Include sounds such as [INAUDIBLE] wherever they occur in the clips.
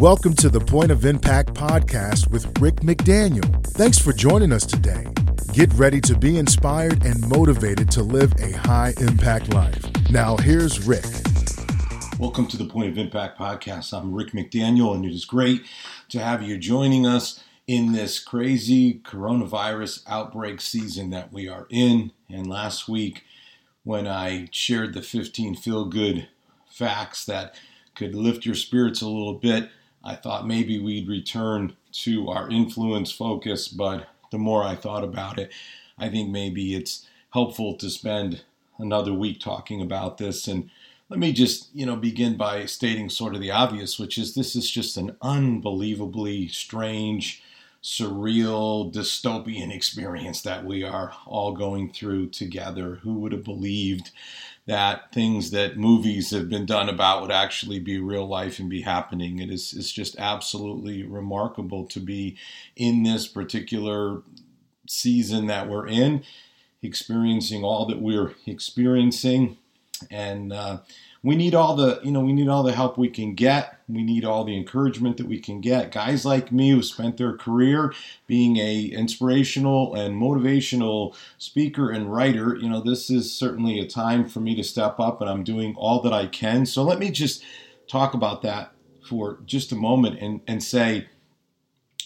Welcome to the Point of Impact podcast with Rick McDaniel. Thanks for joining us today. Get ready to be inspired and motivated to live a high impact life. Now, here's Rick. Welcome to the Point of Impact podcast. I'm Rick McDaniel, and it is great to have you joining us in this crazy coronavirus outbreak season that we are in. And last week, when I shared the 15 feel good facts that could lift your spirits a little bit, I thought maybe we'd return to our influence focus. But the more I thought about it, I think maybe it's helpful to spend another week talking about this and let me just, you know, begin by stating sort of the obvious, which is this is just an unbelievably strange, surreal, dystopian experience that we are all going through together. Who would have believed that things that movies have been done about would actually be real life and be happening? It is it's just absolutely remarkable to be in this particular season that we're in, experiencing all that we're experiencing and uh, we need all the you know we need all the help we can get. We need all the encouragement that we can get. Guys like me who spent their career being a inspirational and motivational speaker and writer you know this is certainly a time for me to step up and i'm doing all that i can. So let me just talk about that for just a moment and, and say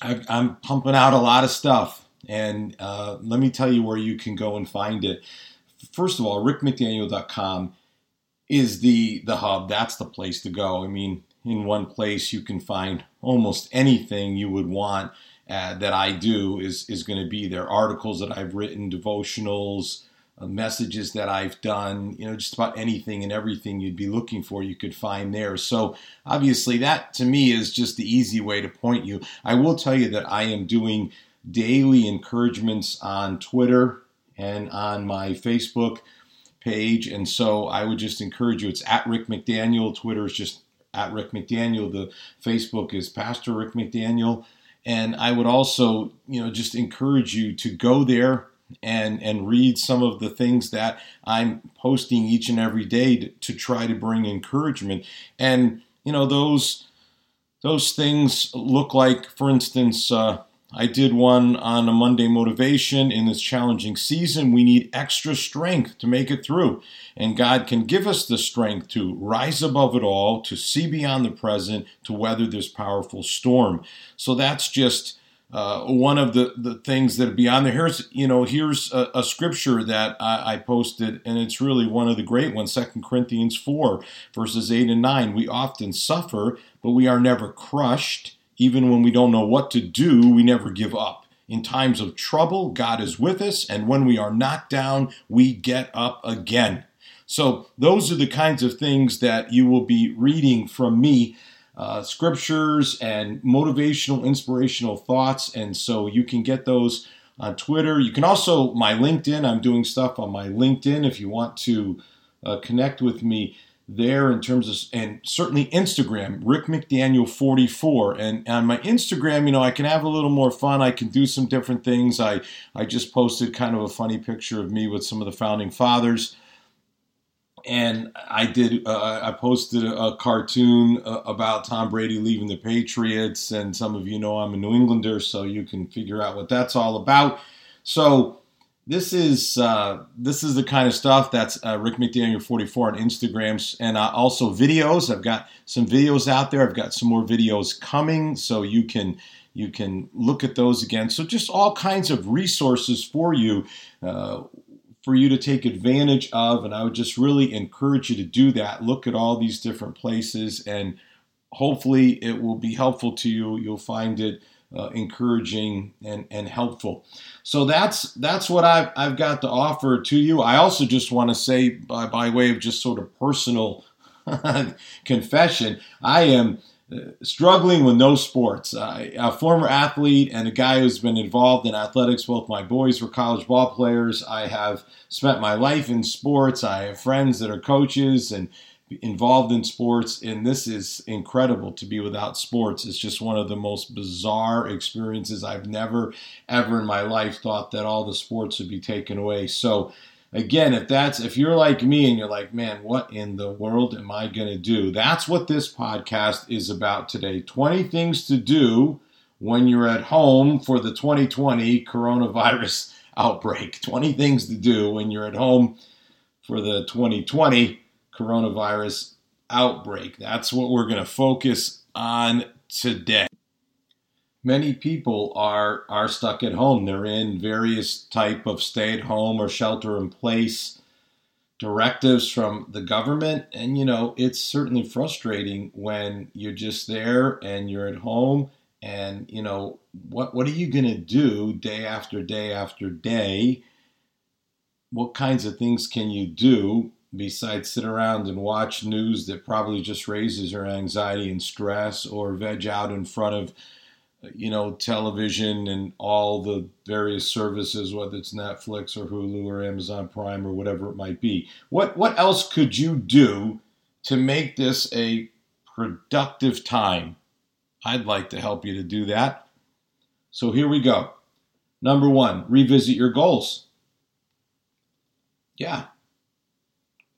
I, am pumping out a lot of stuff and uh, let me tell you where you can go and find it. First of all rickmcdaniel.com is the the hub. That's the place to go. I mean, in one place you can find almost anything you would want uh, that I do is is going to be there. Articles that I've written, devotionals, uh, messages that I've done. You know, just about anything and everything you'd be looking for, you could find there. So obviously, that to me is just the easy way to point you. I will tell you that I am doing daily encouragements on Twitter and on my Facebook page. And so I would just encourage you. It's at Rick McDaniel. Twitter is just at Rick McDaniel. The Facebook is Pastor Rick McDaniel. And I would also, you know, just encourage you to go there and and read some of the things that I'm posting each and every day to, to try to bring encouragement. And you know those those things look like, for instance, uh, I did one on a Monday motivation in this challenging season. We need extra strength to make it through. And God can give us the strength to rise above it all, to see beyond the present, to weather this powerful storm. So that's just uh, one of the, the things that are beyond there. Here's, you know, here's a, a scripture that I, I, posted, and it's really one of the great ones, Second Corinthians 4, verses 8 and 9. We often suffer, but we are never crushed even when we don't know what to do, we never give up. In times of trouble, God is with us, and when we are knocked down, we get up again. So, those are the kinds of things that you will be reading from me uh, scriptures and motivational, inspirational thoughts. And so, you can get those on Twitter. You can also, my LinkedIn, I'm doing stuff on my LinkedIn if you want to uh, connect with me there in terms of, and certainly Instagram, Rick McDaniel 44. And on my Instagram, you know, I can have a little more fun. I can do some different things. I, I just posted kind of a funny picture of me with some of the founding fathers. And I did, uh, I posted a, cartoon uh, about Tom Brady leaving the Patriots. And some of you know I'm a New Englander, so you can figure out what that's all about. So, this is uh, this is the kind of stuff that's uh, Rick McDaniel 44 on Instagrams and uh, also videos. I've got some videos out there. I've got some more videos coming, so you can you can look at those again. So just all kinds of resources for you uh, for you to take advantage of, and I would just really encourage you to do that. Look at all these different places, and hopefully it will be helpful to you. You'll find it uh, encouraging and, and helpful. So that's that's what I've, I've got to offer to you. I also just want to say, by, by way of just sort of personal [LAUGHS] confession, I am uh, struggling with no sports. I, a former athlete and a guy who's been involved in athletics. Both my boys were college ball players. I have spent my life in sports. I have friends that are coaches and involved in sports, and this is incredible to be without sports. It's just one of the most bizarre experiences. I've never, ever in my life thought that all the sports would be taken away. So, again, if that's if you're like me and you're like, man, what in the world am I going to do? That's what this podcast is about today. 20 things to do when you're at home for the 2020 coronavirus [LAUGHS] outbreak. 20 things to do when you're at home for the 2020 coronavirus outbreak. That's what we're going to focus on today. Many people are are stuck at home. They're in various type of stay-at-home or shelter-in-place directives from the government and you know, it's certainly frustrating when you're just there and you're at home and you know, what what are you going to do day after day after day? What kinds of things can you do besides sit around and watch news that probably just raises your anxiety and stress or veg out in front of you know television and all the various services whether it's Netflix or Hulu or Amazon Prime or whatever it might be. What what else could you do to make this a productive time? I'd like to help you to do that. So here we go. Number 1 revisit your goals. Yeah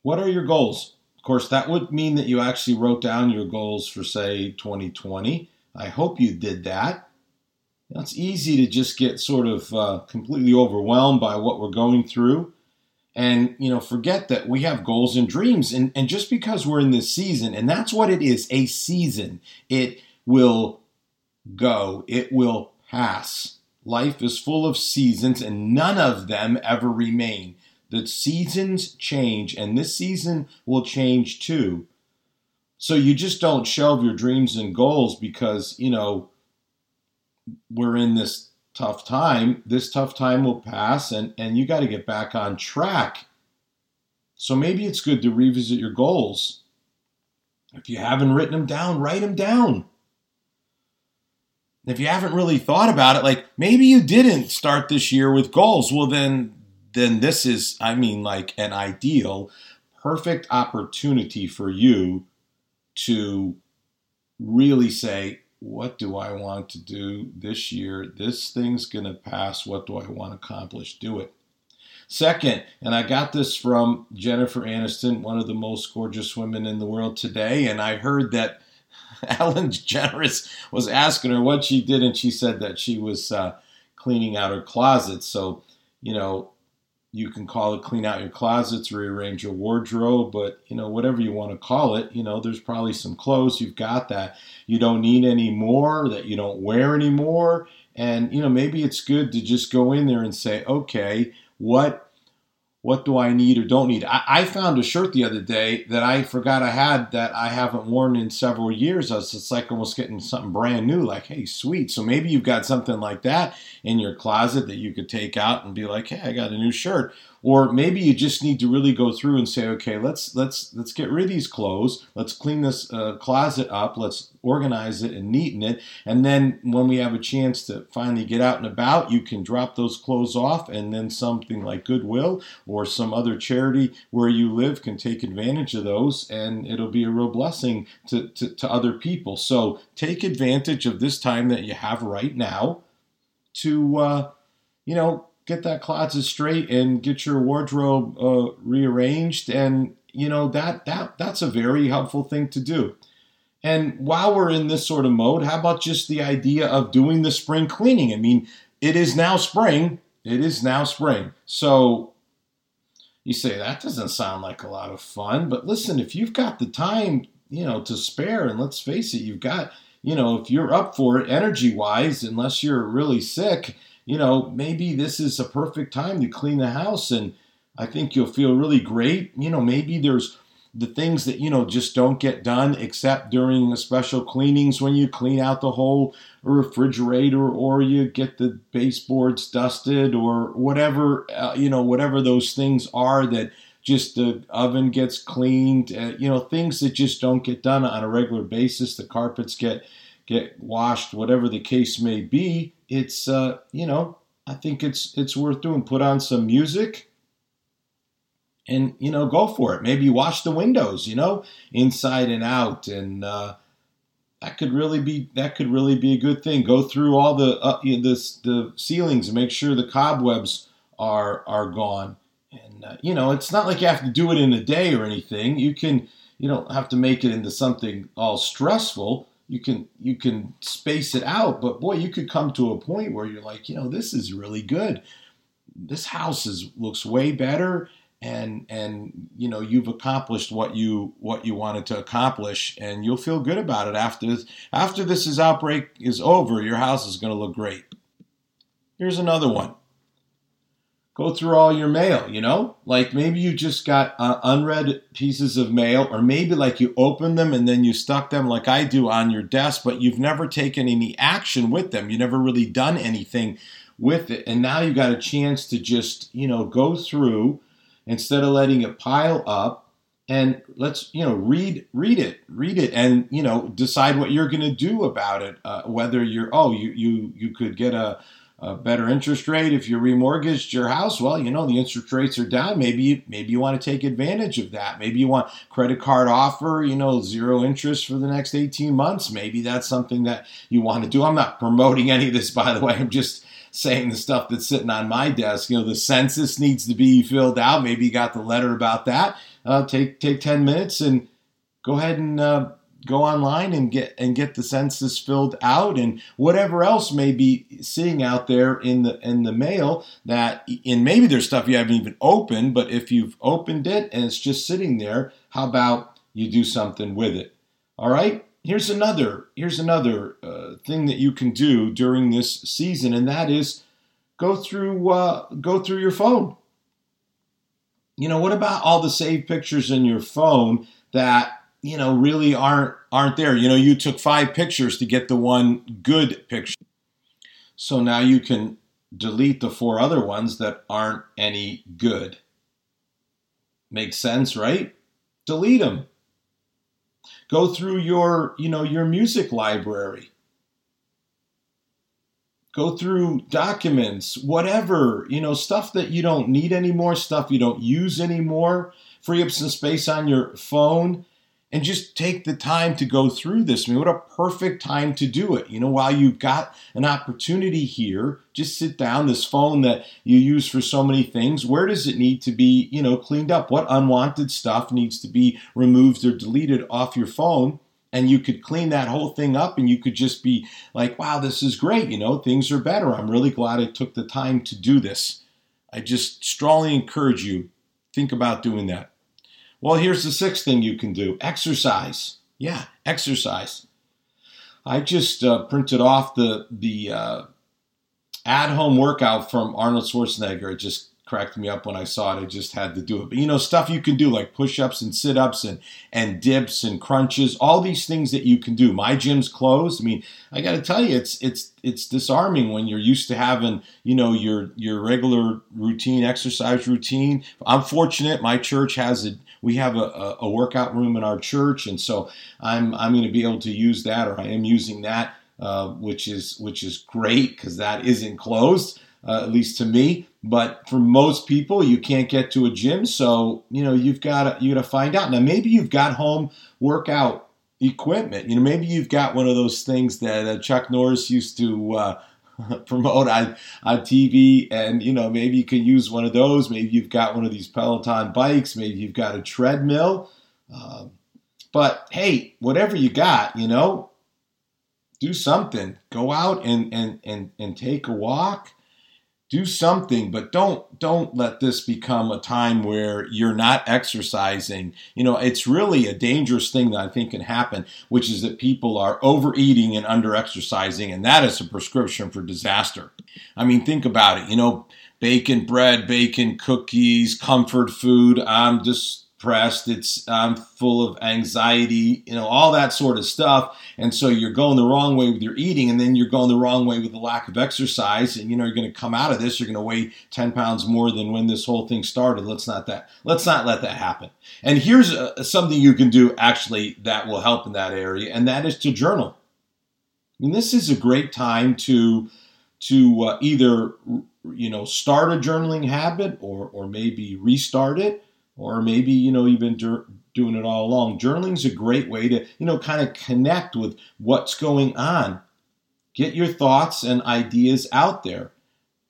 what are your goals? Of course, that would mean that you actually wrote down your goals for, say, 2020. I hope you did that. it's easy to just get sort of uh, completely overwhelmed by what we're going through and you know forget that we have goals and dreams and, and just because we're in this season and that's what it is a season it will go it will pass life is full of seasons and none of them ever remain the seasons change, and this season will change too. So you just don't shelve your dreams and goals because, you know, we're in this tough time. This tough time will pass, and, and you got to get back on track. So maybe it's good to revisit your goals. If you haven't written them down, write them down. If you haven't really thought about it, like maybe you didn't start this year with goals, well, then then this is, I mean, like an ideal, perfect opportunity for you to really say, what do I want to do this year? This thing's going to pass. What do I want to accomplish? Do it. Second, and I got this from Jennifer Aniston, one of the most gorgeous women in the world today, and I heard that [LAUGHS] Ellen DeGeneres was asking her what she did, and she said that she was uh, cleaning out her closet. So, you know, you can call it clean out your closets, rearrange your wardrobe, but you know, whatever you want to call it, you know, there's probably some clothes you've got that you don't need anymore, that you don't wear anymore. And, you know, maybe it's good to just go in there and say, okay, what what do I need or don't need? I, I, found a shirt the other day that I forgot I had that I haven't worn in several years. It's like almost getting something brand new. Like, hey, sweet. So maybe you've got something like that in your closet that you could take out and be like, hey, I got a new shirt or maybe you just need to really go through and say okay let's let's let's get rid of these clothes. Let's clean this uh, closet up. Let's organize it and neaten it. And then when we have a chance to finally get out and about you can drop those clothes off and then something like goodwill or some other charity where you live can take advantage of those and it'll be a real blessing to, to, to other people. So take advantage of this time that you have right now to uh, you know get that closet straight and get your wardrobe uh, rearranged. And you know that that that's a very helpful thing to do. And while we're in this sort of mode how about just the idea of doing the spring cleaning? I mean it is now spring. It is now spring. So you say that doesn't sound like a lot of fun. But listen if you've got the time you know to spare and let's face it you've got you know if you're up for it energy wise unless you're really sick you know, maybe this is a perfect time to clean the house and I think you'll feel really great. You know, maybe there's the things that, you know, just don't get done except during the special cleanings when you clean out the whole refrigerator or you get the baseboards dusted or whatever, uh, you know, whatever those things are that just the oven gets cleaned, uh, you know, things that just don't get done on a regular basis. The carpets get get washed, whatever the case may be it's uh, you know I think it's it's worth doing. Put on some music and you know go for it. Maybe wash the windows, you know, inside and out, and uh, that could really be that could really be a good thing. Go through all the uh, the the ceilings and make sure the cobwebs are are gone. And uh, you know, it's not like you have to do it in a day or anything. You can you don't have to make it into something all stressful. You can you can space it out, but boy, you could come to a point where you're like, you know, this is really good. This house is looks way better and and you know you've accomplished what you what you wanted to accomplish and you'll feel good about it after this after this is outbreak is over your house is going to look great here's another one go through all your mail you know? Like maybe you just got uh, unread pieces of mail or maybe like you opened them and then you stuck them like i do on your desk but you've never taken any action with them. You never really done anything with it. And now you got a chance to just you know go through instead of letting it pile up and let's you know read read it read it and you know decide what you're going to do about it uh, whether you're oh you you you could get a, a, better interest rate if you remortgaged your house well you know the interest rates are down maybe you, maybe you want to take advantage of that maybe you want credit card offer you know zero interest for the next 18 months maybe that's something that you want to do i'm not promoting any of this by the way i'm just saying the stuff that's sitting on my desk. You know, the census needs to be filled out. Maybe you got the letter about that. Uh, take take ten minutes and go ahead and uh, go online and get and get the census filled out and whatever else may be sitting out there in the in the mail that and maybe there's stuff you haven't even opened but if you've opened it and it's just sitting there how about you do something with it all right here's another here's another uh, thing that you can do during this season, and that is go through uh, go through your phone. You know, what about all the saved pictures in your phone that you know really aren't aren't there? You know, you took five pictures to get the one good picture, so now you can delete the four other ones that aren't any good. Makes sense, right? Delete them Go through your, you know, your music library. Go through documents, whatever, you know, stuff that you don't need anymore, stuff you don't use anymore. Free up some space on your phone and just take the time to go through this. I mean, what a perfect time to do it. You know, while you've got an opportunity here, just sit down. This phone that you use for so many things, where does it need to be, you know, cleaned up? What unwanted stuff needs to be removed or deleted off your phone? And you could clean that whole thing up and you could just be like, wow, this is great. You know, things are better. I'm really glad I took the time to do this. I just strongly encourage you, think about doing that. Well, here's the sixth thing you can do exercise. Yeah, exercise. I just uh, printed off the, the uh, at home workout from Arnold Schwarzenegger. It just cracked me up when I saw it. I just had to do it. But you know, stuff you can do like push-ups and sit-ups and and dips and crunches, all these things that you can do. My gym's closed. I mean, I got to tell you, it's it's it's disarming when you're used to having you know your your regular routine exercise routine. I'm fortunate. My church has a we have a, a workout room in our church, and so I'm I'm going to be able to use that, or I am using that, uh, which is which is great because that isn't closed uh, at least to me. But for most people, you can't get to a gym, so you know you've got you got to find out. Now, maybe you've got home workout equipment. You know, maybe you've got one of those things that uh, Chuck Norris used to. Uh, [LAUGHS] promote on, on TV and you know maybe you can use one of those maybe you've got one of these Peloton bikes maybe you've got a treadmill uh, but hey whatever you got you know do something go out and and and, and take a walk do something but don't don't let this become a time where you're not exercising. You know it's really a dangerous thing that i think can happen which is that people are overeating and under exercising and that is a prescription for disaster. I mean think about it. You know bacon bread bacon cookies comfort food. I'm just depressed, it's I'm full of anxiety, you know, all that sort of stuff. And so you're going the wrong way with your eating, and then you're going the wrong way with the lack of exercise. And you know, you're going to come out of this, you're going to weigh 10 pounds more than when this whole thing started. Let's not that. Let's not let that happen. And here's uh, something you can do actually that will help in that area, and that is to journal. I mean, this is a great time to to uh, either you know start a journaling habit or or maybe restart it or maybe you know you've been dur- doing it all along. Journaling is a great way to you know kind of connect with what's going on. Get your thoughts and ideas out there.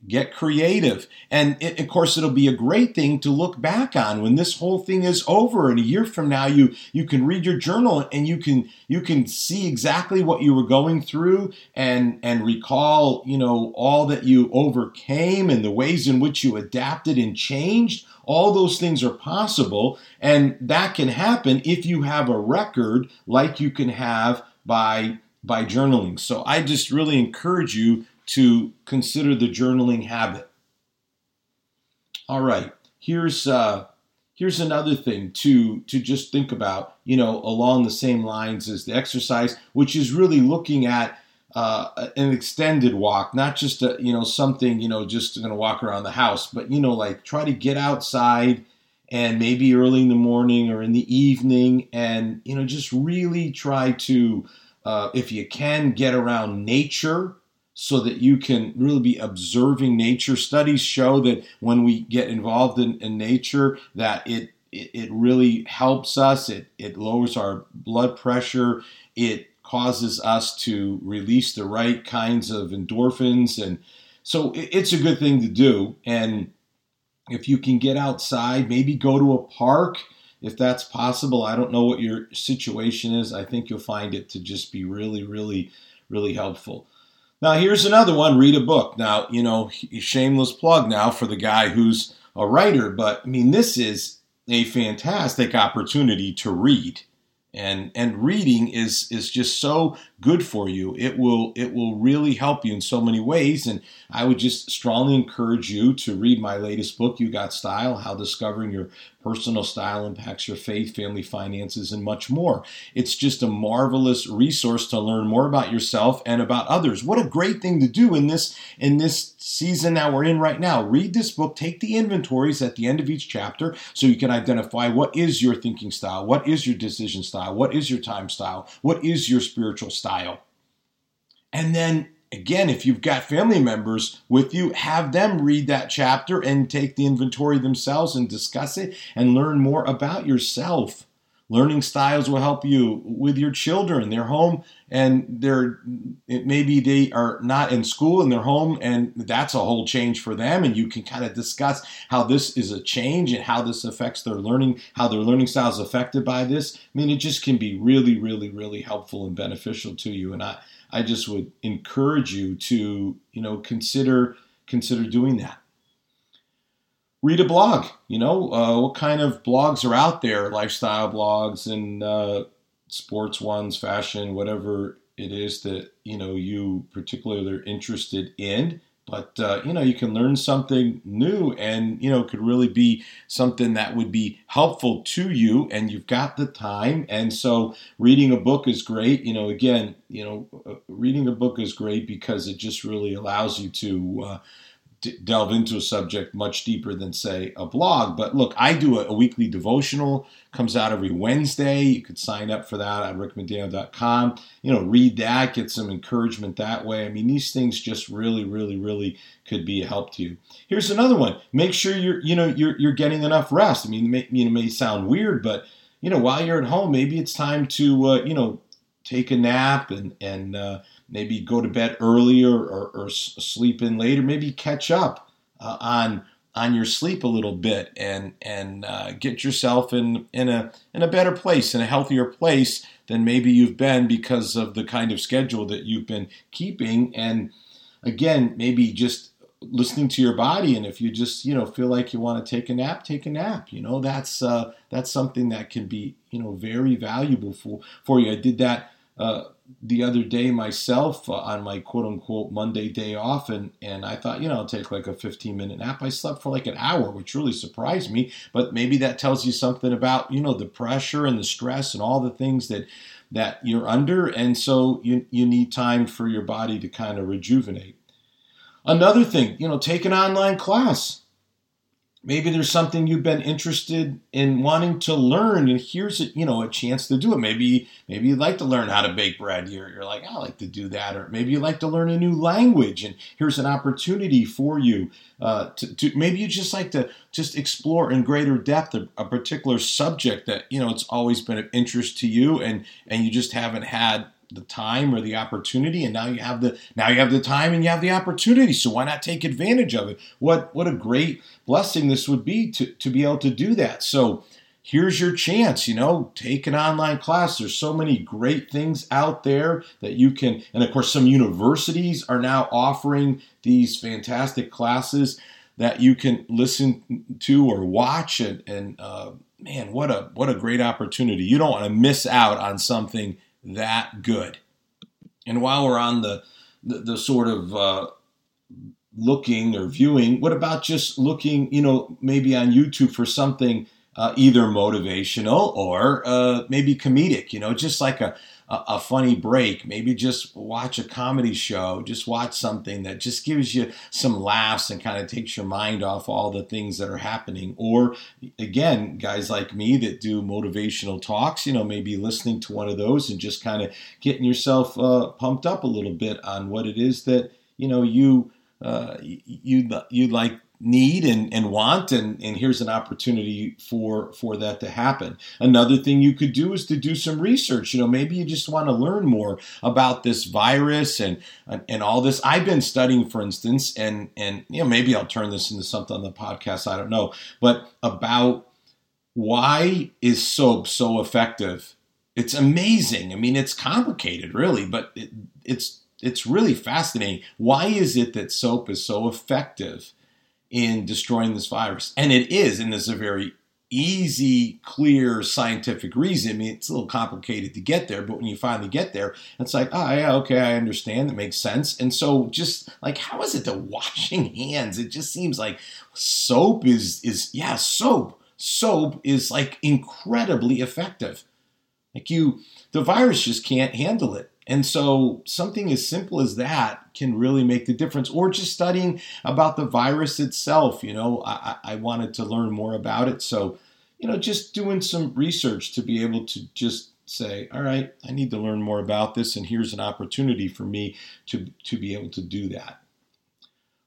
Get creative. And it, of course it'll be a great thing to look back on when this whole thing is over and a year from now you you can read your journal and you can you can see exactly what you were going through and and recall you know all that you overcame and the ways in which you adapted and changed. All those things are possible. And that can happen if you have a record like you can have by by journaling. So i just really encourage you to consider the journaling habit. All right, here's uh, here's another thing to to just think about. You know, along the same lines as the exercise, which is really looking at uh, an extended walk, not just a you know something you know just going to walk around the house, but you know like try to get outside and maybe early in the morning or in the evening, and you know just really try to uh, if you can get around nature so that you can really be observing nature. Studies show that when we get involved in, in nature, that it, it, really helps us. It it lowers our blood pressure. It causes us to release the right kinds of endorphins, and so it, it's a good thing to do. And if you can get outside, maybe go to a park if that's possible. I don't know what your situation is. I think you'll find it to just be really, really, really helpful. Now, here's another one read a book. Now, you know, shameless plug now for the guy who's a writer, but I mean, this is a fantastic opportunity to read and and reading is is just so good for you it will it will really help you in so many ways and i would just strongly encourage you to read my latest book you got style how discovering your personal style impacts your faith family finances and much more it's just a marvelous resource to learn more about yourself and about others what a great thing to do in this in this season that we're in right now read this book take the inventories at the end of each chapter so you can identify what is your thinking style what is your decision style? What is your time style? What is your spiritual style? And then again, if you've got family members with you, have them read that chapter and take the inventory themselves and discuss it and learn more about yourself. Learning styles will help you with your children. They're home and they're maybe they are not in school and they're home, and that's a whole change for them. And you can kind of discuss how this is a change and how this affects their learning, how their learning style is affected by this. I mean, it just can be really, really, really helpful and beneficial to you. And I, I just would encourage you to, you know, consider consider doing that read a blog. You know, uh, what kind of blogs are out there? Lifestyle blogs and uh, sports ones, fashion, whatever it is that you know you particularly are interested in. But uh, you know, you can learn something new, and you know, could really be something that would be helpful to you, and you've got the time. And so, reading a book is great. You know, again, you know, uh, reading a book is great because it just really allows you to uh, d- delve into a subject much deeper than say a blog. But look i do a, a, weekly devotional comes out every wednesday. You could sign up for that at rickmcdaniel.com you know read that get some encouragement that way. I mean these things just really really really could be a help to you. Here's another one. Make sure you're you know you're, you're getting enough rest. I mean it may, you know, may sound weird but you know while you're at home maybe it's time to uh, you know take a nap and and uh, maybe go to bed earlier or, or sleep in later. Maybe catch up uh, on on your sleep a little bit and and uh, get yourself in in a in a better place, in a healthier place than maybe you've been because of the kind of schedule that you've been keeping. And again, maybe just listening to your body and if you just you know feel like you want to take a nap take a nap you know that's uh, that's something that can be you know very valuable for for you i did that uh, the other day myself uh, on my quote unquote Monday day off, and, and I thought, you know, I'll take like a 15 minute nap. I slept for like an hour, which really surprised me. But maybe that tells you something about, you know, the pressure and the stress and all the things that that you're under. And so you, you need time for your body to kind of rejuvenate. Another thing, you know, take an online class maybe there's something you've been interested in wanting to learn and here's a, you know a chance to do it. Maybe maybe you'd like to learn how to bake bread. You're, you're like i like to do that or maybe you'd like to learn a new language and here's an opportunity for you uh, to, to, maybe you just like to just explore in greater depth a, a particular subject that you know it's always been of interest to you and and you just haven't had the time or the opportunity, and now you have the now you have the time and you have the opportunity. So why not take advantage of it? What what a great blessing this would be to to be able to do that. So here's your chance you know take an online class there's so many great things out there that you can and of course some universities are now offering these fantastic classes that you can listen to or watch and, and uh, man what a what a great opportunity you don't want to miss out on something that good. And while we're on the the, the sort of uh, looking or viewing what about just looking you know maybe on youtube for something uh, either motivational or uh, maybe comedic, you know, just like a, a, a, funny break. Maybe just watch a comedy show, just watch something that just gives you some laughs and kind of takes your mind off all the things that are happening. Or again, guys like me that do motivational talks, you know, maybe listening to one of those and just kind of getting yourself uh, pumped up a little bit on what it is that, you know, you. Uh, you you like need and, and want and, and here's an opportunity for for that to happen. Another thing you could do is to do some research. You know maybe you just want to learn more about this virus and and all this. I've been studying for instance and and you know maybe i'll turn this into something on the podcast i don't know but about why is soap so effective? It's amazing. I mean it's complicated really but it, it's it's really fascinating. Why is it that soap is so effective in destroying this virus. And it is, and there's a very easy, clear scientific reason. I mean, it's a little complicated to get there, but when you finally get there, it's like, oh, yeah, okay, I understand. That makes sense. And so, just like, how is it the washing hands? It just seems like soap is, is yeah, soap. Soap is like incredibly effective. Like, you, the virus just can't handle it. And so, something as simple as that can really make the difference. Or just studying about the virus itself. You know, I, I wanted to learn more about it. So, you know, just doing some research to be able to just say, all right, I need to learn more about this, and here's an opportunity for me to, to be able to do that.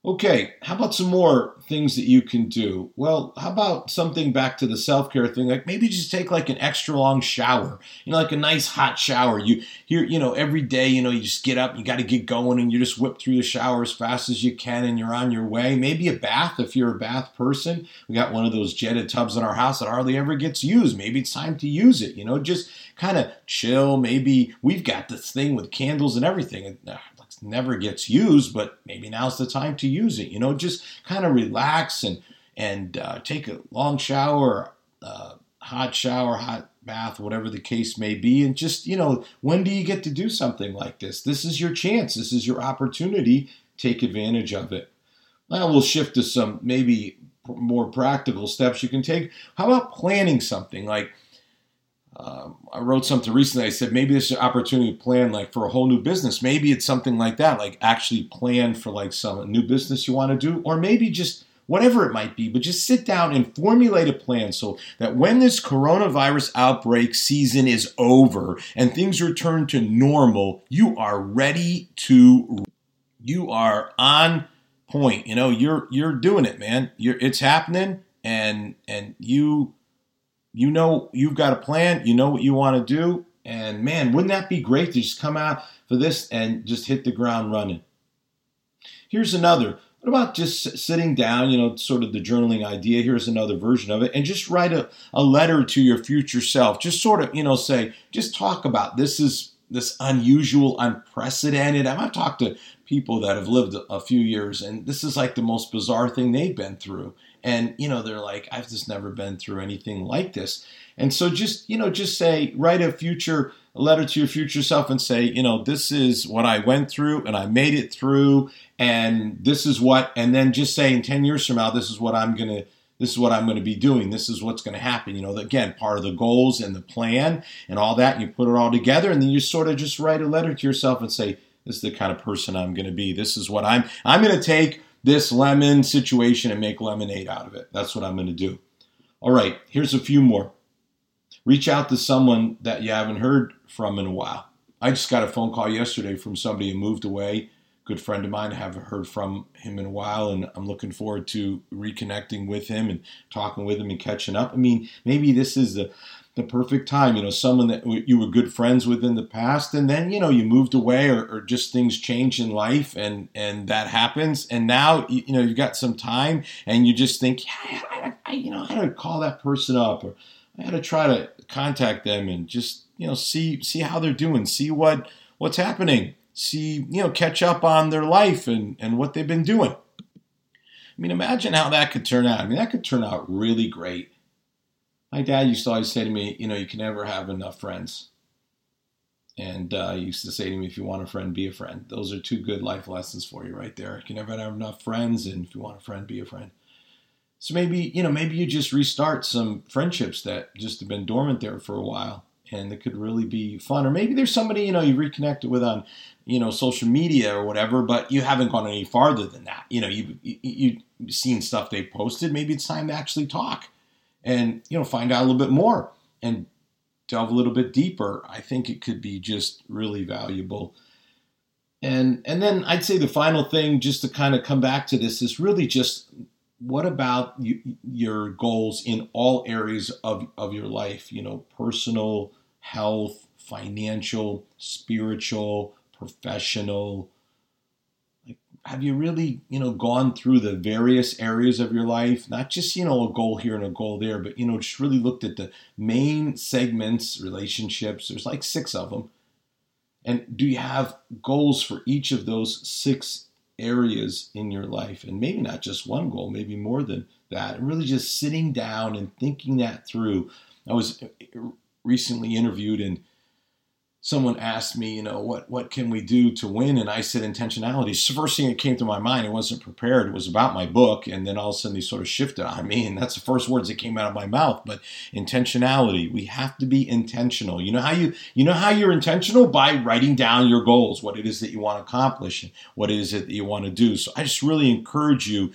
Okay, how about some more things that you can do? Well, how about something back to the self-care thing? Like maybe just take like an extra long shower. You know, like a nice hot shower. You here, you know, every day, you know, you just get up, you got to get going and you just whip through the shower as fast as you can and you're on your way. Maybe a bath if you're a bath person. We got one of those jetted tubs in our house that hardly ever gets used. Maybe it's time to use it, you know, just kind of chill. Maybe we've got this thing with candles and everything. Uh, Never gets used, but maybe now's the time to use it. You know, just kind of relax and and uh, take a long shower, uh, hot shower, hot bath, whatever the case may be, and just you know, when do you get to do something like this? This is your chance. This is your opportunity. Take advantage of it. Now we'll shift to some maybe more practical steps you can take. How about planning something like um, I wrote something recently. I said maybe this is an opportunity to plan like for a whole new business. Maybe it's something like that, like actually plan for like some new business you want to do, or maybe just whatever it might be. But just sit down and formulate a plan so that when this coronavirus outbreak season is over and things return to normal, you are ready to. You are on point. You know, you're you're doing it, man. You're it's happening, and and you you know you've got a plan, you know what you want to do, and man, wouldn't that be great to just come out for this and just hit the ground running? Here's another. What about just sitting down, you know, sort of the journaling idea? Here's another version of it, and just write a, a letter to your future self. Just sort of, you know, say, just talk about this is this unusual, unprecedented. I've talked to people that have lived a few years, and this is like the most bizarre thing they've been through and you know they're like i've just never been through anything like this. And so just you know just say write a future a letter to your future self and say you know this is what i went through and i made it through and this is what and then just say in 10 years from now this is what i'm going to this is what i'm going to be doing. This is what's going to happen. You know again part of the goals and the plan and all that you put it all together and then you sort of just write a letter to yourself and say this is the kind of person i'm going to be. This is what i'm i'm going to take this lemon situation and make lemonade out of it. That's what I'm going to do. All right, here's a few more. Reach out to someone that you haven't heard from in a while. I just got a phone call yesterday from somebody who moved away good friend of mine. I haven't heard from him in a while, and I'm looking forward to reconnecting with him and talking with him and catching up. I mean, maybe this is the the perfect time. You know, someone that you were good friends with in the past, and then you know you moved away, or, or just things change in life, and and that happens. And now you, know you've got some time, and you just think, yeah, I, I, you know, I got to call that person up, or I got to try to contact them, and just you know see see how they're doing, see what what's happening, see you know catch up on their life and and what they've been doing. I mean, imagine how that could turn out. I mean, that could turn out really great my dad used to always say to me, you know, you can never have enough friends. And uh, he used to say to me, if you want a friend, be a friend. Those are two good life lessons for you right there. You can never have enough friends, and if you want a friend, be a friend. So maybe, you know, maybe you just restart some friendships that just have been dormant there for a while and it could really be fun. Or maybe there's somebody, you know, you reconnected with on, you know, social media or whatever, but you haven't gone any farther than that. You know, you, you, you've seen stuff they posted. Maybe it's time to actually talk and you know find out a little bit more and delve a little bit deeper i think it could be just really valuable and and then i'd say the final thing just to kind of come back to this is really just what about you, your goals in all areas of, of your life you know personal health financial spiritual professional have you really, you know, gone through the various areas of your life? Not just, you know, a goal here and a goal there, but, you know, just really looked at the main segments, relationships. There's like six of them. And do you have goals for each of those six areas in your life? And maybe not just one goal, maybe more than that. And really just sitting down and thinking that through. I was recently interviewed in someone asked me, you know, what what can we do to win? And I said intentionality. The first thing that came to my mind. I wasn't prepared. It was about my book, and then all of a sudden they sort of shifted on me, and that's the first words that came out of my mouth. But intentionality. We have to be intentional. You know how you you know how you're intentional by writing down your goals, what it is that you want to accomplish, and what it is that you want to do. So I just really encourage you.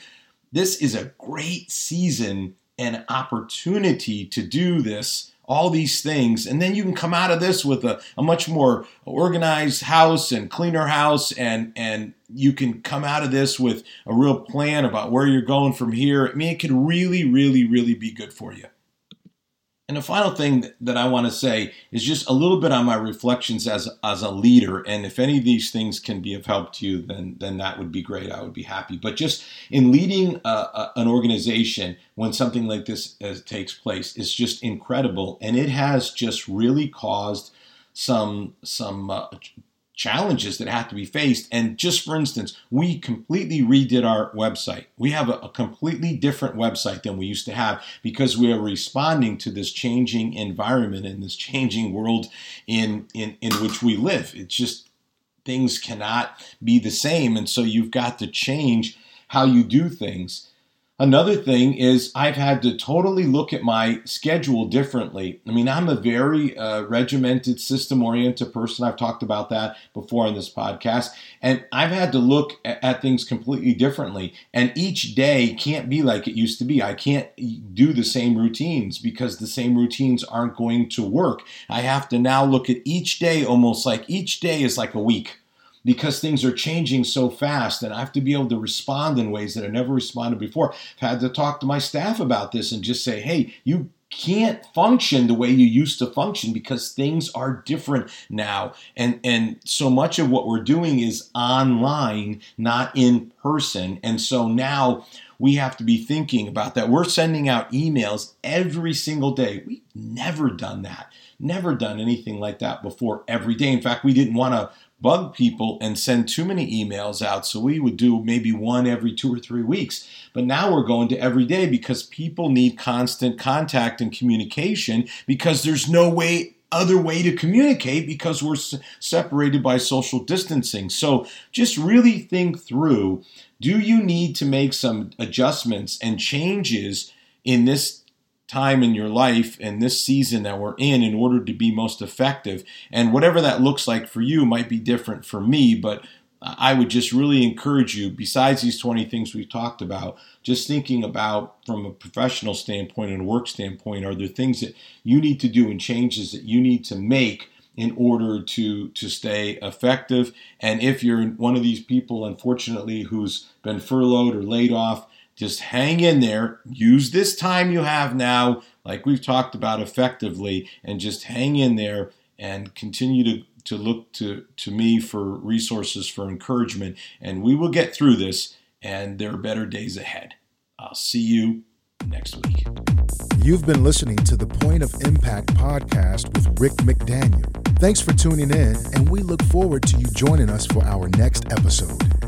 This is a great season and opportunity to do this all these things. And then you can come out of this with a, a much more organized house and cleaner house and and you can come out of this with a real plan about where you're going from here. I mean, it could really, really, really be good for you. And the final thing that I want to say is just a little bit on my reflections as as a leader. And if any of these things can be of help to you, then then that would be great. I would be happy. But just in leading a, a, an organization when something like this uh, takes place is just incredible, and it has just really caused some some uh, challenges that have to be faced. And just for instance, we completely redid our website. We have a, a, completely different website than we used to have because we are responding to this changing environment and this changing world in, in, in which we live. It's just things cannot be the same. And so you've got to change how you do things. Another thing is I've had to totally look at my schedule differently. I mean, I'm a very uh, regimented, system oriented person. I've talked about that before on this podcast. And I've had to look at, at, things completely differently. And each day can't be like it used to be. I can't do the same routines because the same routines aren't going to work. I have to now look at each day almost like each day is like a week because things are changing so fast and I have to be able to respond in ways that I never responded before. I've had to talk to my staff about this and just say, hey, you can't function the way you used to function because things are different now. And and so much of what we're doing is online not in person. And so now we have to be thinking about that. We're sending out emails every single day. We've never done that. Never done anything like that before every day. In fact we didn't want to bug people and send too many emails out. So we would do maybe one every two or three weeks. But now we're going to every day because people need constant contact and communication because there's no way other way to communicate because we're separated by social distancing. So just really think through do you need to make some adjustments and changes in this time in your life and this season that we're in in order to be most effective. And whatever that looks like for you might be different for me, but I would just really encourage you, besides these 20 things we've talked about, just thinking about from a professional standpoint and work standpoint, are there things that you need to do and changes that you need to make in order to to stay effective. And if you're one of these people, unfortunately, who's been furloughed or laid off, just hang in there. Use this time you have now, like we've talked about effectively, and just hang in there and continue to to look to, to me for resources for encouragement. And we will get through this, and there are better days ahead. I'll see you next week. You've been listening to the Point of Impact podcast with Rick McDaniel. Thanks for tuning in, and we look forward to you joining us for our next episode.